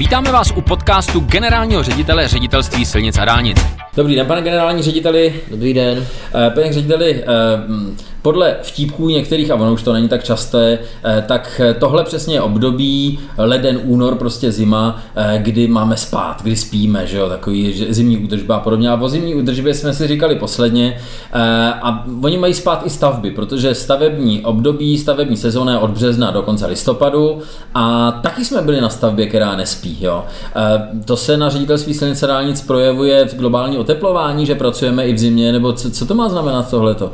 Vítáme vás u podcastu generálního ředitele ředitelství silnic a dálnic. Dobrý den, pane generální řediteli. Dobrý den. Eh, pane řediteli, eh, podle vtípků některých, a ono už to není tak časté, eh, tak tohle přesně je období, leden, únor, prostě zima, kdy máme spát, kdy spíme, že jo, takový zimní údržba a podobně. A o zimní údržbě jsme si říkali posledně. A oni mají spát i stavby, protože stavební období, stavební sezóna je od března do konce listopadu a taky jsme byli na stavbě, která nespí. Jo. To se na ředitelství silnice dálnic projevuje v globální oteplování, že pracujeme i v zimě, nebo co, co to má znamenat tohleto?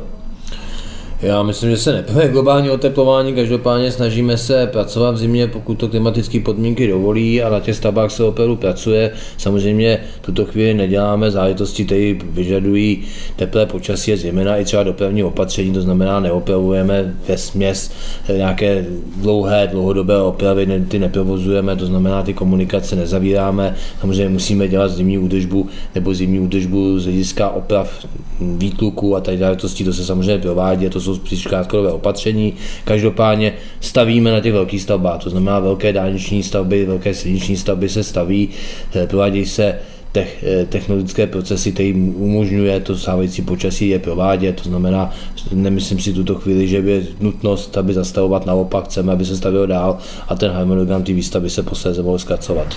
Já myslím, že se nepoje globální oteplování, každopádně snažíme se pracovat v zimě, pokud to klimatické podmínky dovolí a na těch stavbách se opravdu pracuje. Samozřejmě tuto chvíli neděláme záležitosti, které vyžadují teplé počasí, zejména i třeba dopravní opatření, to znamená neopravujeme ve směs nějaké dlouhé, dlouhodobé opravy, ty neprovozujeme, to znamená ty komunikace nezavíráme. Samozřejmě musíme dělat zimní údržbu nebo zimní údržbu z hlediska oprav výtluku a tady záležitosti, to se samozřejmě provádí, to jsou spíš krátkodobé opatření. Každopádně stavíme na těch velkých stavbách, to znamená velké dálniční stavby, velké silniční stavby se staví, eh, provádějí se eh, technologické procesy, které umožňuje to stávající počasí je provádět. To znamená, nemyslím si tuto chvíli, že by nutnost, aby zastavovat naopak, chceme, aby se stavilo dál a ten harmonogram té výstavby se posléze mohl zkracovat.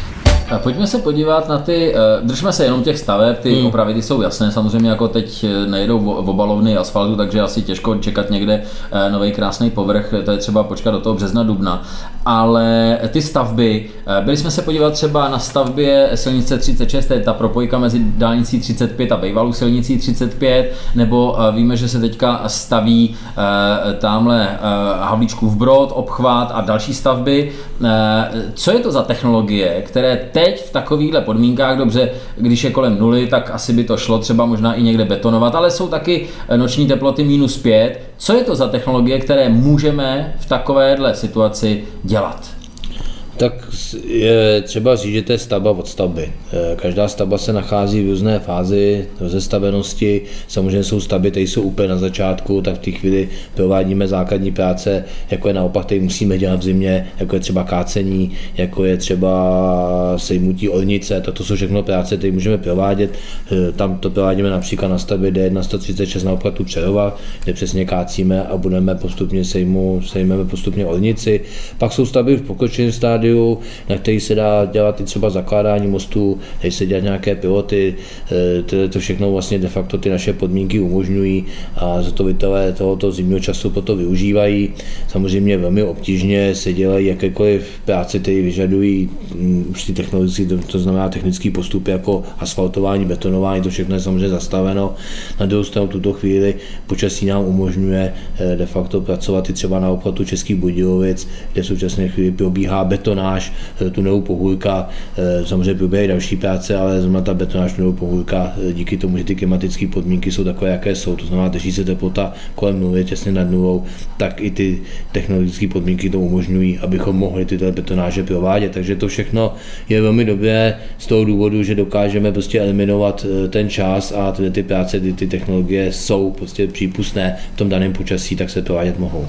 Pojďme se podívat na ty, eh, držme se jenom těch staveb, ty hmm. opravy ty jsou jasné, samozřejmě jako teď eh, nejedou v obalovny asfaltu, takže asi těžko čekat někde eh, nový krásný povrch, to je třeba počkat do toho března, dubna. Ale ty stavby, byli jsme se podívat třeba na stavbě silnice 36, to je ta propojka mezi dálnicí 35 a bývalou silnicí 35, nebo víme, že se teďka staví tamhle Havlíčkův Brod, obchvat a další stavby. Co je to za technologie, které teď v takovýchhle podmínkách, dobře, když je kolem nuly, tak asi by to šlo třeba možná i někde betonovat, ale jsou taky noční teploty minus 5. Co je to za technologie, které můžeme v takovéhle situaci dělat? delat. Tak je třeba říct, že to je stavba od stavby. Eh, každá stavba se nachází v různé fázi rozestavenosti. Samozřejmě jsou stavby, které jsou úplně na začátku, tak v té chvíli provádíme základní práce, jako je naopak, které musíme dělat v zimě, jako je třeba kácení, jako je třeba sejmutí ornice, tak to jsou všechno práce, které můžeme provádět. Eh, tam to provádíme například na stavbě D1 136 na obchvatu Přerova, kde přesně kácíme a budeme postupně sejmu, sejmeme postupně ornici. Pak jsou stavby v pokročilém stádiu, studiu, na který se dá dělat i třeba zakládání mostů, dají se dělat nějaké piloty, eh, to, to všechno vlastně de facto ty naše podmínky umožňují a zatovitelé tohoto zimního času proto využívají. Samozřejmě velmi obtížně se dělají jakékoliv práce, které vyžadují mm, už ty technologické, to, znamená technický postupy jako asfaltování, betonování, to všechno je samozřejmě zastaveno. Na druhou stranu tuto chvíli počasí nám umožňuje eh, de facto pracovat i třeba na obchodu Českých Budějovic, kde v současné chvíli probíhá beton betonáž, eh, tunelu Pohůlka, eh, samozřejmě probíhají další práce, ale zrovna ta betonáž tunelu Pohůlka, eh, díky tomu, že ty klimatické podmínky jsou takové, jaké jsou, to znamená, drží se teplota kolem nuly, těsně nad nulou, tak i ty technologické podmínky to umožňují, abychom mohli tyto betonáže provádět. Takže to všechno je velmi dobré z toho důvodu, že dokážeme prostě eliminovat ten čas a ty, ty práce, ty, ty technologie jsou prostě přípustné v tom daném počasí, tak se provádět mohou.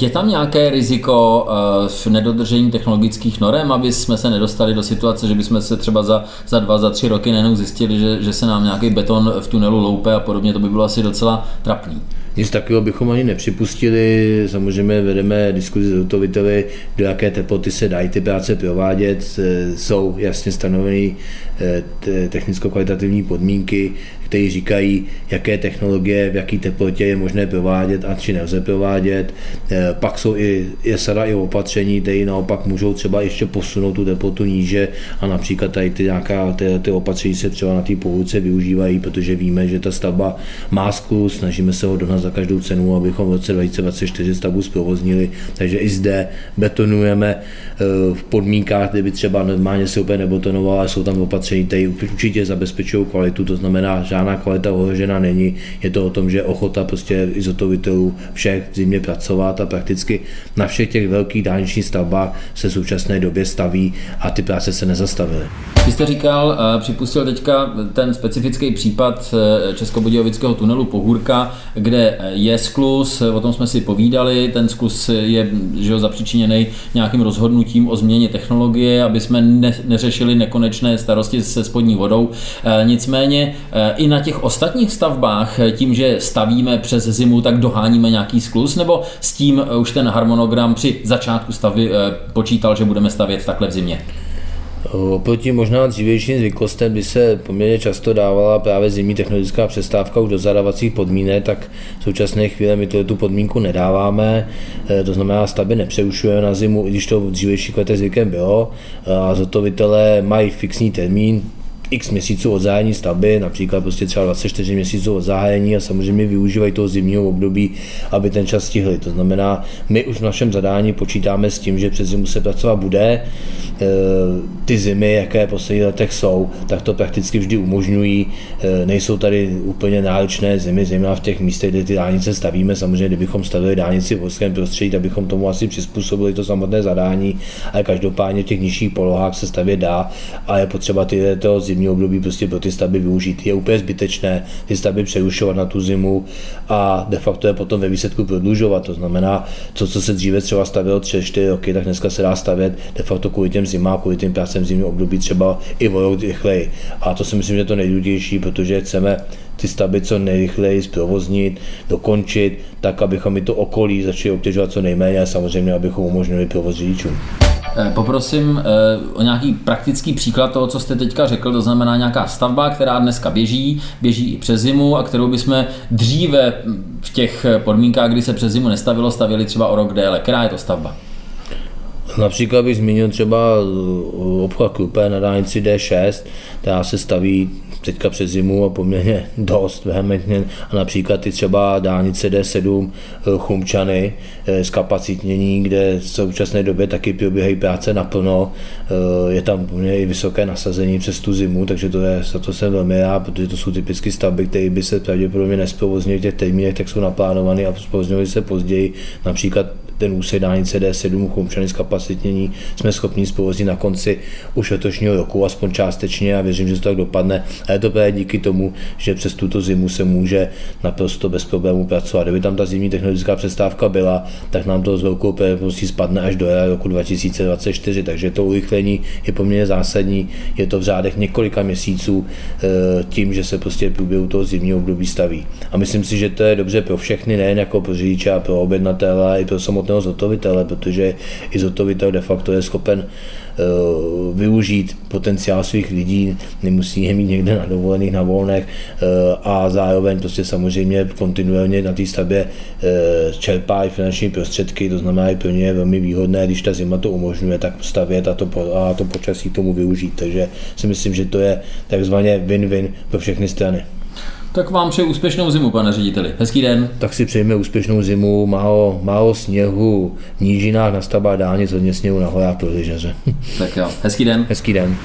Je tam nějaké riziko v nedodržení technologií ekologických norem, aby jsme se nedostali do situace, že bychom se třeba za, za dva, za tři roky nejenom zjistili, že, že se nám nějaký beton v tunelu loupe a podobně, to by bylo asi docela trapný. Nic takového bychom ani nepřipustili. Samozřejmě vedeme diskuzi s hotoviteli, do jaké teploty se dají ty práce provádět. Jsou jasně stanoveny eh, technicko-kvalitativní podmínky, kteří říkají, jaké technologie, v jaké teplotě je možné provádět a či nelze provádět. Eh, pak jsou i, je sada i opatření, které naopak můžou třeba ještě posunout tu teplotu níže a například tady ty, nějaká, ty, ty opatření se třeba na té pohodce využívají, protože víme, že ta stavba má sklus, snažíme se ho dohnat za každou cenu, abychom v roce 2024 stavbu zprovoznili, takže i zde betonujeme eh, v podmínkách, kde by třeba normálně se úplně nebetonovala, jsou tam opatření, které určitě zabezpečují kvalitu, to znamená, že žádná kvalita ohrožena není. Je to o tom, že ochota prostě izotovitelů všech v zimě pracovat a prakticky na všech těch velkých dálničních stavbách se v současné době staví a ty práce se nezastavily. Vy jste říkal, eh, připustil teďka ten specifický případ eh, Českobudějovického tunelu Pohůrka, kde je sklus, o tom jsme si povídali, ten sklus je že zapříčiněný nějakým rozhodnutím o změně technologie, aby jsme ne, neřešili nekonečné starosti se spodní vodou. Eh, nicméně i na těch ostatních stavbách, tím, že stavíme přes zimu, tak doháníme nějaký sklus, nebo s tím už ten harmonogram při začátku stavby počítal, že budeme stavět takhle v zimě? Oproti možná dřívějším zvyklostem by se poměrně často dávala právě zimní technologická přestávka už do zadávacích podmínek, tak v současné chvíli my tu podmínku nedáváme, eh, to znamená stavby nepřerušujeme na zimu, i když to v dřívějších letech zvykem bylo. A zotovitelé mají fixní termín, x měsíců od zahájení stavby, například prostě třeba 24 měsíců od zahájení a samozřejmě využívají toho zimního období, aby ten čas stihli. To znamená, my už v našem zadání počítáme s tím, že přes zimu se pracovat bude. Eh, ty zimy, jaké v posledních letech jsou, tak to prakticky vždy umožňují. Eh, nejsou tady úplně náročné zimy, zejména v těch místech, kde ty dálnice stavíme. Samozřejmě, kdybychom stavili dálnici v horském prostředí, tak bychom tomu asi přizpůsobili to samotné zadání, ale každopádně v těch nižších polohách se stavět dá a je potřeba ty toho zimního období prostě pro ty stavby využít. Je úplně zbytečné ty stavby přerušovat na tu zimu a de facto je potom ve výsledku prodlužovat. To znamená, to, co se dříve třeba stavilo 3-4 roky, tak dneska se dá stavět de facto kvůli těm zimám, kvůli těm prácem zimního období třeba i o rok rychleji. A to si myslím, že je to nejdůležitější, protože chceme ty stavby co nejrychleji zprovoznit, dokončit, tak abychom i to okolí začali obtěžovat co nejméně a samozřejmě, abychom umožnili provoz řidičům. Eh, poprosím eh, o nějaký praktický příklad toho, co jste teďka řekl, to znamená nějaká stavba, která dneska běží, běží i přes zimu a kterou bychom dříve v těch podmínkách, kdy se přes zimu nestavilo, stavili třeba o rok déle. Která je to stavba? Například bych zmínil třeba eh, obchod Krupé na dálnici D6, která se staví teďka přes zimu a poměrně dost vehementně. A například i třeba dálnice D7 eh, Chumčany eh, z kapacitnění, kde v současné době taky probíhají práce naplno, je tam poměrně i vysoké nasazení přes tu zimu, takže to je, za to jsem velmi rád, protože to jsou typické stavby, které by se pravděpodobně nesprovoznily v těch termínech, tak jsou naplánovány a zprovozňovaly se později, například ten úsek dálnice D7 Chomčany kapacitnění jsme schopni zprovoznit na konci už letošního roku, aspoň částečně a věřím, že to tak dopadne. A je to právě díky tomu, že přes tuto zimu se může naprosto bez problémů pracovat. Kdyby tam ta zimní technologická přestávka byla, tak nám to s velkou pravděpodobností spadne až do roku 2024, takže to urychlení je poměrně zásadní. Je to v řádech několika měsíců eh, tím, že se prostě v průběhu toho zimního období staví. A myslím si, že to je dobře pro všechny, nejen jako pro řidiče a pro objednatele, ale i pro samotné samotného zhotovitele, protože i zhotovitel de facto je schopen eh, využít potenciál svých lidí, nemusí je mít někde na dovolených, na volnech eh, a zároveň prostě samozřejmě kontinuálně na té stavbě eh, čerpá i finanční prostředky, to znamená i pro ně je velmi výhodné, když ta zima to umožňuje, tak stavět a to, a to počasí tomu využít. Takže si myslím, že to je takzvaně win-win pro všechny strany. Tak vám přeji úspěšnou zimu, pane řediteli. Hezký den. Tak si přejeme úspěšnou zimu, málo, málo sněhu, nížinách na stavbách dálnic, hodně sněhu na horách pro lyžaře. Tak jo, hezký den. Hezký den.